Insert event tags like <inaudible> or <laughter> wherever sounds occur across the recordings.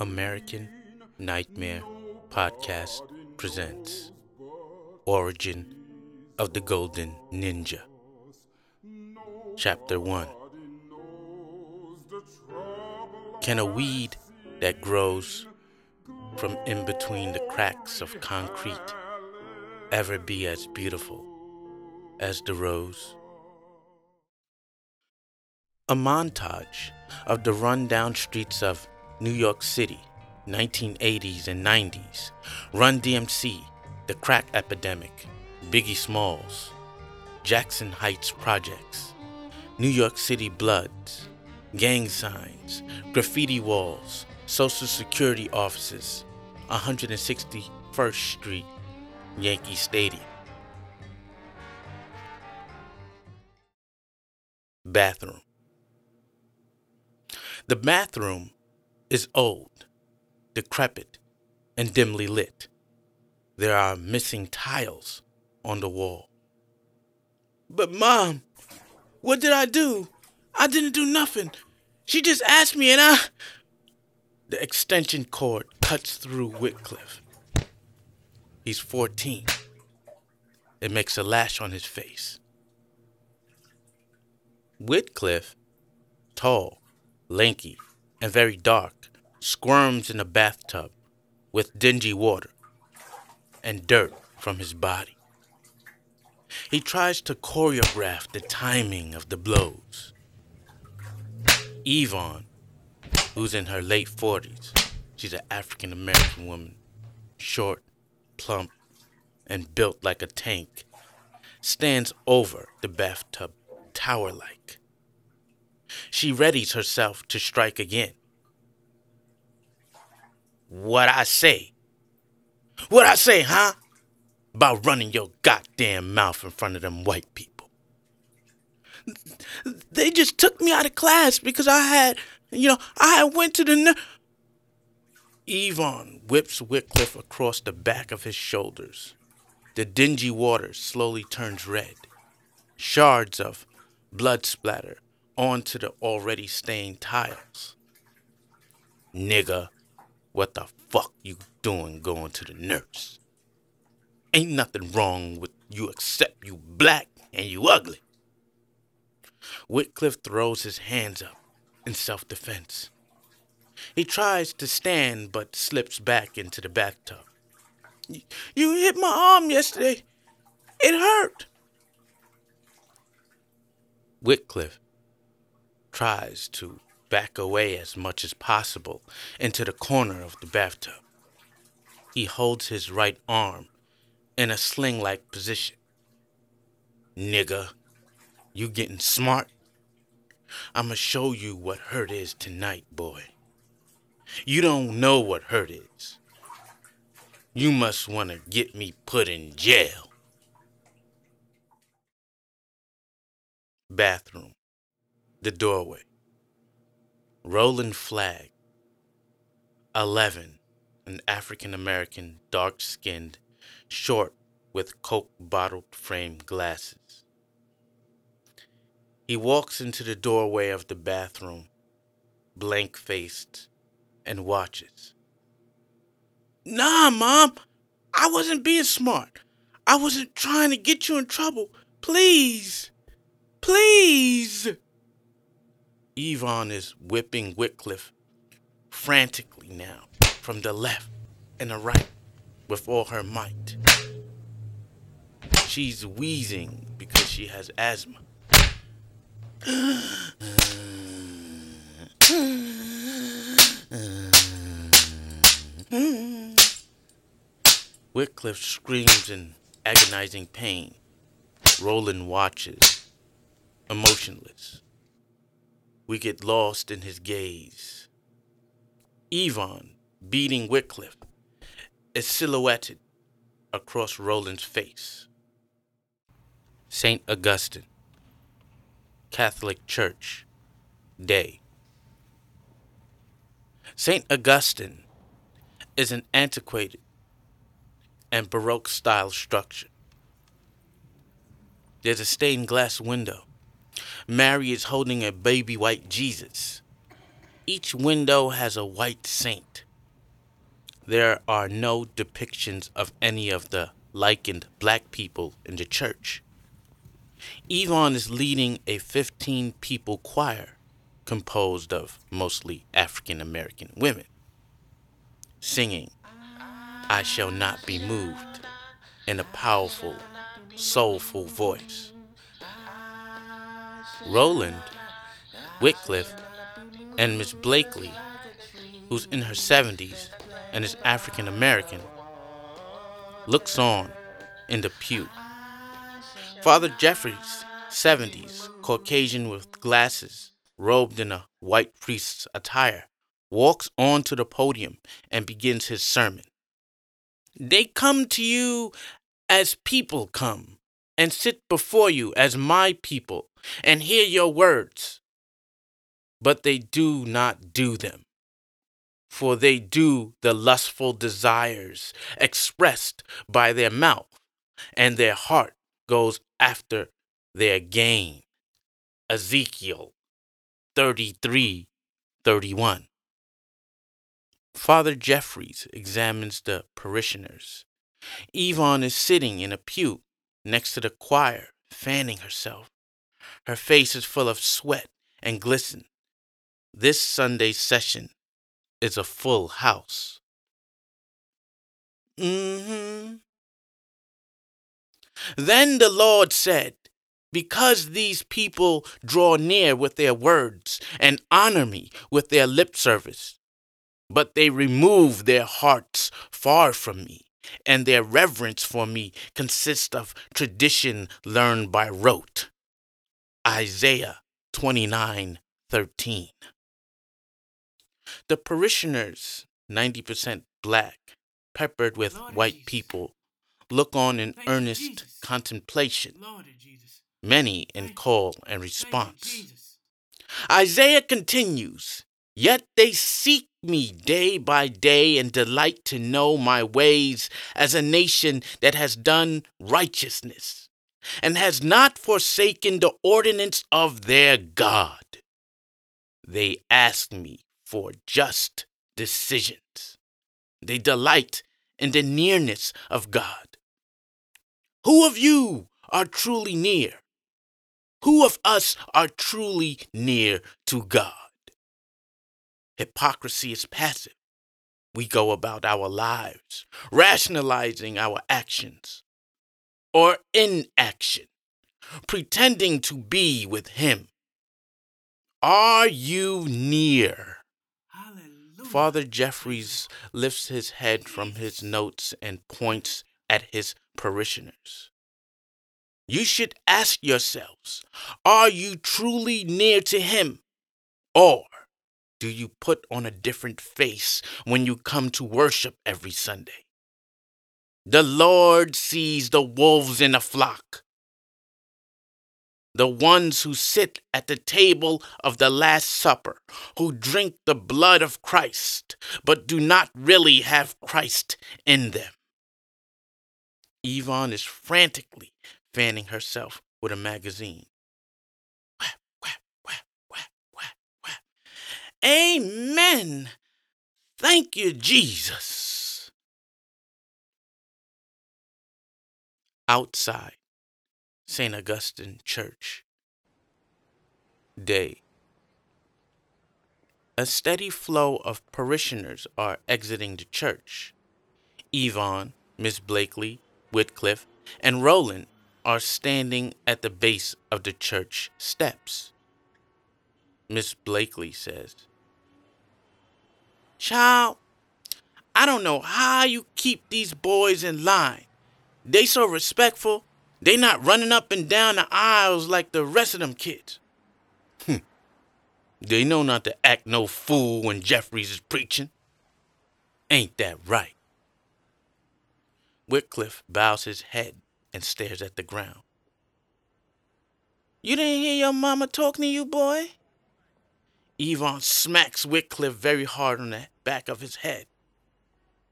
American Nightmare Podcast presents Origin of the Golden Ninja. Chapter 1 Can a weed that grows from in between the cracks of concrete ever be as beautiful as the rose? A montage of the rundown streets of New York City, 1980s and 90s, Run DMC, the crack epidemic, Biggie Smalls, Jackson Heights projects, New York City Bloods, gang signs, graffiti walls, Social Security offices, 161st Street, Yankee Stadium. Bathroom. The bathroom is old, decrepit, and dimly lit. There are missing tiles on the wall. But, Mom, what did I do? I didn't do nothing. She just asked me, and I. The extension cord cuts through Whitcliffe. He's 14. It makes a lash on his face. Whitcliffe, tall, lanky, and very dark, squirms in a bathtub with dingy water and dirt from his body. He tries to choreograph the timing of the blows. Yvonne, who's in her late 40s, she's an African American woman, short, plump, and built like a tank, stands over the bathtub tower like. She readies herself to strike again. What I say? What I say, huh? About running your goddamn mouth in front of them white people. They just took me out of class because I had, you know, I went to the. Ner- Yvonne whips Whitcliffe across the back of his shoulders. The dingy water slowly turns red. Shards of blood splatter onto the already stained tiles. Nigga, what the fuck you doing going to the nurse? Ain't nothing wrong with you except you black and you ugly. Whitcliffe throws his hands up in self defense. He tries to stand but slips back into the bathtub. You hit my arm yesterday. It hurt. Whitcliffe tries to back away as much as possible into the corner of the bathtub. He holds his right arm in a sling like position. Nigga, you getting smart? I'ma show you what hurt is tonight, boy. You don't know what hurt is. You must want to get me put in jail. Bathroom. The doorway. Roland Flagg. 11. An African American, dark skinned, short, with Coke bottle frame glasses. He walks into the doorway of the bathroom, blank faced, and watches. Nah, Mom, I wasn't being smart. I wasn't trying to get you in trouble. Please, please. Yvonne is whipping Whitcliffe frantically now from the left and the right with all her might. She's wheezing because she has asthma. Whitcliffe screams in agonizing pain. Roland watches, emotionless. We get lost in his gaze. Yvonne, beating Whitcliffe, is silhouetted across Roland's face. St. Augustine, Catholic Church, Day. St. Augustine is an antiquated and Baroque style structure. There's a stained glass window Mary is holding a baby white Jesus. Each window has a white saint. There are no depictions of any of the likened black people in the church. Yvonne is leading a 15 people choir composed of mostly African American women, singing, I Shall Not Be Moved, in a powerful, soulful voice. Roland, Wycliffe, and Miss Blakely, who's in her 70s and is African American, looks on in the pew. Father Jeffries, 70s, Caucasian with glasses, robed in a white priest's attire, walks onto the podium and begins his sermon. They come to you as people come, and sit before you as my people, and hear your words. But they do not do them, for they do the lustful desires expressed by their mouth, and their heart goes after their gain. Ezekiel 33 31. Father Jeffries examines the parishioners. Yvonne is sitting in a pew next to the choir, fanning herself. Her face is full of sweat and glisten. This Sunday session is a full house. Mm-hmm. Then the Lord said, Because these people draw near with their words and honor me with their lip service, but they remove their hearts far from me, and their reverence for me consists of tradition learned by rote. Isaiah 29:13. The parishioners, 90% black, peppered with Lord white Jesus. people, look on in Thank earnest Jesus. contemplation, Lord Jesus. many in Thank call and response. Isaiah continues, Yet they seek me day by day and delight to know my ways as a nation that has done righteousness and has not forsaken the ordinance of their God. They ask me for just decisions. They delight in the nearness of God. Who of you are truly near? Who of us are truly near to God? Hypocrisy is passive. We go about our lives rationalizing our actions or inaction, pretending to be with Him. Are you near? Hallelujah. Father Jeffries lifts his head from his notes and points at his parishioners. You should ask yourselves Are you truly near to Him? Or do you put on a different face when you come to worship every Sunday? The Lord sees the wolves in a flock. The ones who sit at the table of the Last Supper, who drink the blood of Christ, but do not really have Christ in them. Yvonne is frantically fanning herself with a magazine. Amen. Thank you, Jesus. Outside St. Augustine Church. Day. A steady flow of parishioners are exiting the church. Yvonne, Miss Blakely, Whitcliffe, and Roland are standing at the base of the church steps. Miss Blakely says, Child, I don't know how you keep these boys in line. They so respectful, they not running up and down the aisles like the rest of them kids. Hm. They know not to act no fool when Jeffries is preaching. Ain't that right? Whitcliffe bows his head and stares at the ground. You didn't hear your mama talking to you, boy? Yvonne smacks Whitcliffe very hard on the back of his head.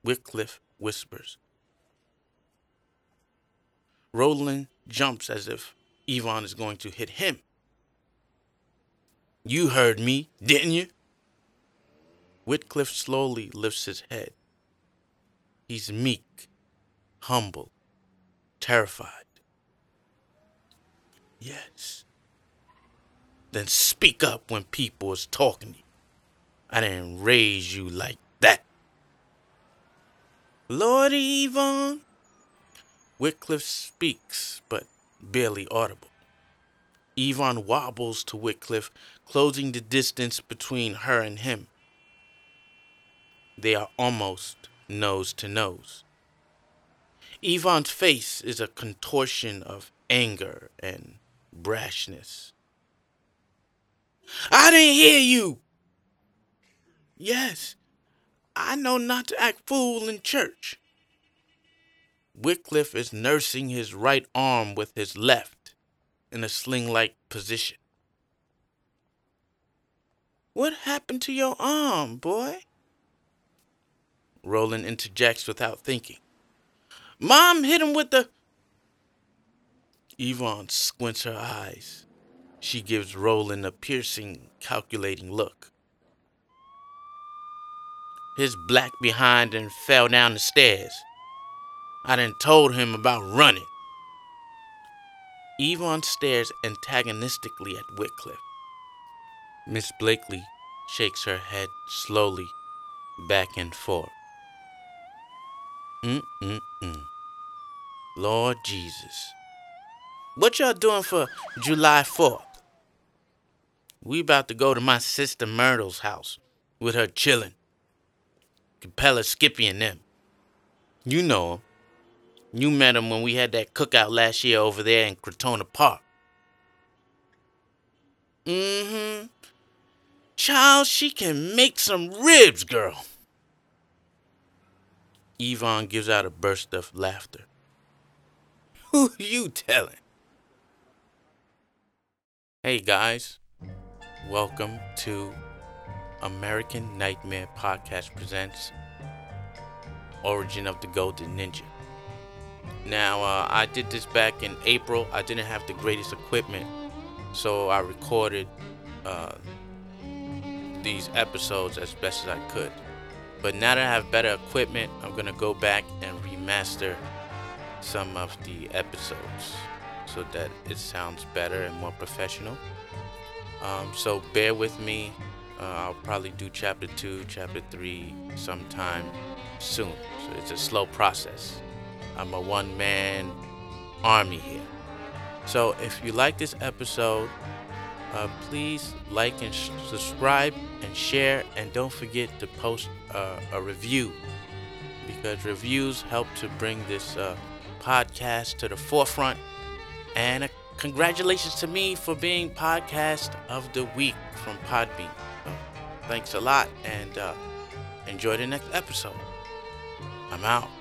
Whitcliffe whispers. Roland jumps as if Yvonne is going to hit him. You heard me, didn't you? Whitcliffe slowly lifts his head. He's meek, humble, terrified. Yes. Then speak up when people is talking to you. I didn't raise you like that. Lordy Yvonne. Whitcliffe speaks, but barely audible. Yvonne wobbles to Whitcliffe, closing the distance between her and him. They are almost nose to nose. Yvonne's face is a contortion of anger and brashness. I didn't hear you! Yes, I know not to act fool in church. Whitcliffe is nursing his right arm with his left in a sling like position. What happened to your arm, boy? Roland interjects without thinking. Mom hit him with the. Yvonne squints her eyes. She gives Roland a piercing, calculating look. His black behind and fell down the stairs. I done told him about running. Yvonne stares antagonistically at Whitcliffe. Miss Blakely shakes her head slowly back and forth. Mm-mm-mm. Lord Jesus. What y'all doing for July 4th? We about to go to my sister Myrtle's house with her chillin'. Capella, Skippy, and them. You know 'em. You met him when we had that cookout last year over there in Crotona Park. Mm-hmm. Child, she can make some ribs, girl. Yvonne gives out a burst of laughter. <laughs> Who you telling? Hey guys, welcome to American Nightmare Podcast presents Origin of the Golden Ninja. Now, uh, I did this back in April. I didn't have the greatest equipment, so I recorded uh, these episodes as best as I could. But now that I have better equipment, I'm gonna go back and remaster some of the episodes so that it sounds better and more professional. Um, so bear with me. Uh, I'll probably do chapter two, chapter three sometime soon. So it's a slow process. I'm a one man army here. So if you like this episode, uh, please like and sh- subscribe and share, and don't forget to post uh, a review because reviews help to bring this uh, podcast to the forefront. And uh, congratulations to me for being podcast of the week from Podbean. So, thanks a lot, and uh, enjoy the next episode. I'm out.